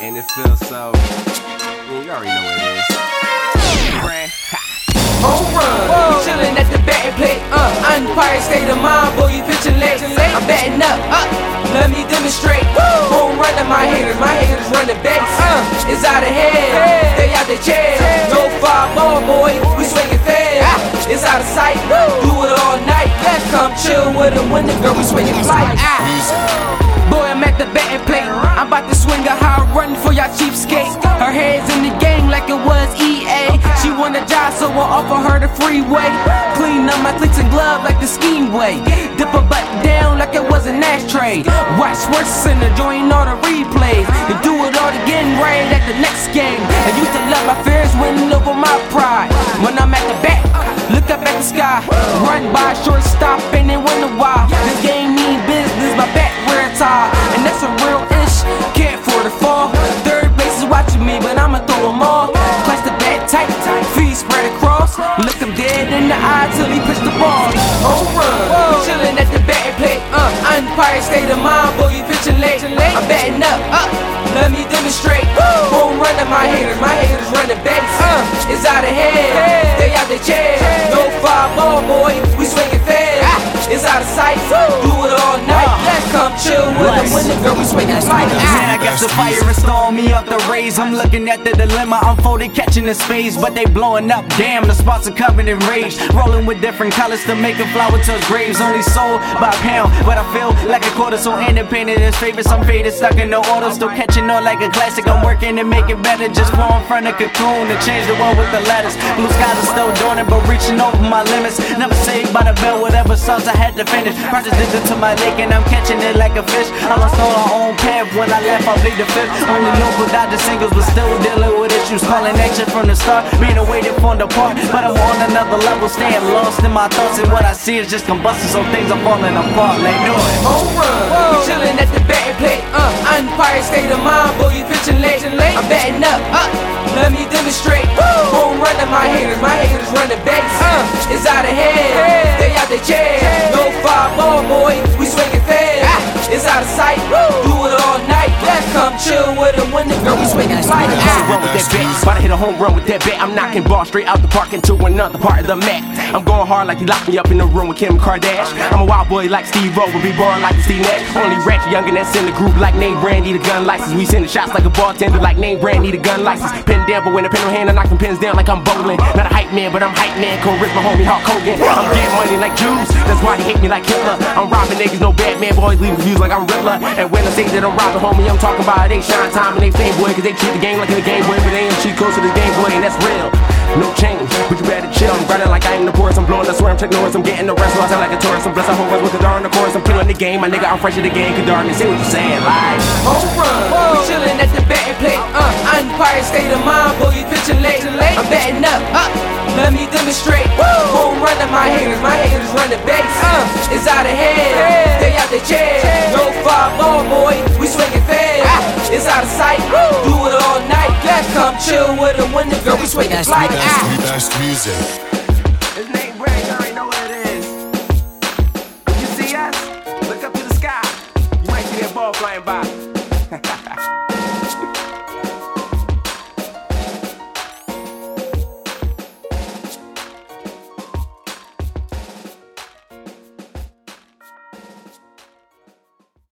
And it feels so. Yeah, you already know what it is. Brand. Home run. We chillin' at the batting plate. Uh, umpire state of mind, boy, you pitching late. I'm batting up. Uh, let me demonstrate. Home run to my haters. My haters running base. Uh, it's out of hand. They out the chair. No five ball, boy. We swinging fast. It's out of sight. Do it all night. Come chill with them when the girl we swinging flight. Ah. Offer her the freeway. Clean up my cleats and glove like the skiing way. Dip her butt down like it was an ashtray. Watch Sports Center, join all the replays. And do it all again right at the next game. I used to let my fears win over my pride. When I'm at the bat, look up at the sky. Run by shortstop and then wonder why. This game state of mind, boy, you pitching late. I'm batting up, uh, let me demonstrate. Home run to my haters, my haters running back. Uh, it's out of hand, The fire and storm me up the rays. I'm looking at the dilemma, I'm folded, catching the space, but they blowing up. Damn, the spots are covered in rage. Rolling with different colors to make a flower to graves. Only sold by pound, but I feel like a quarter. So independent is favorites. I'm faded, stuck in the order, still catching on like a classic. I'm working to make it better, just flow in front of cocoon to change the world with the letters. Blue skies are still dormant, but reaching over my limits. Never saved by the bell, whatever songs I had to finish. Project into my lake and I'm catching it like a fish. I lost all our own path when I left, I played the fifth. Only local Dodger singles, but still dealing with issues. Calling action from the start, being awaited from the park. But I'm on another level, staying lost in my thoughts. And what I see is just combustion, so things are falling apart. Like do it. home run. We chillin' at the batting plate. Uh, state of mind, boy, you pitching late. late. I'm batting up. Uh, let me demonstrate. Home run to my haters, my haters running base. Uh, it's out of hand, they out the chair. No five ball, boy, we swinging fast. It's out of sight, do with when the girl we swinging flight. Hit a run with that. About to hit a home run with that bat. I'm knocking ball straight out the park into another part of the mat. I'm going hard like he locked me up in the room with Kim Kardashian. I'm a wild boy like Steve-O, but be born like Steve Nash. Only ratchet younger that's in the group like name brand need a gun license. We sending shots like a bartender like name brand need a gun license. Pen down, but when the pen on hand, I knock them pins down like I'm bowling. Not a hype man, but I'm hype man. my homie, Hulk Hogan. I'm getting money like Jews. That's why they hate me like Hitler. I'm robbing niggas, no Batman boys leaving views like I'm Riddler. And when I say that I'm robbing, homie, I'm talking about they shine time and they fame boy, cause they treat the game like a game boy, but they ain't cheat close to the game boy, and that's real. No change, but you better chill. I'm grinding like I am the poorest. I'm blowing, I swear I'm taking noise. I'm getting the rest, so I sound like a tourist. I'm blessed, I hope with the darn the chorus. I'm killing the game, my nigga. I'm fresh to the game. Cause darn, say what you saying, like. home run. We chillin' at the batting plate. Uh, umpire state of mind, boy, you pitching late. I'm batting up. Uh, let me demonstrate. Home run to my haters, my haters running base. Uh, it's out of hand, fast. It's out of sight, do it all night. Come chill with them when the girl we swinging flight. Ah. Best music. His name Brand, you already know what it is. If you see us, look up to the sky. You might see that ball flying by.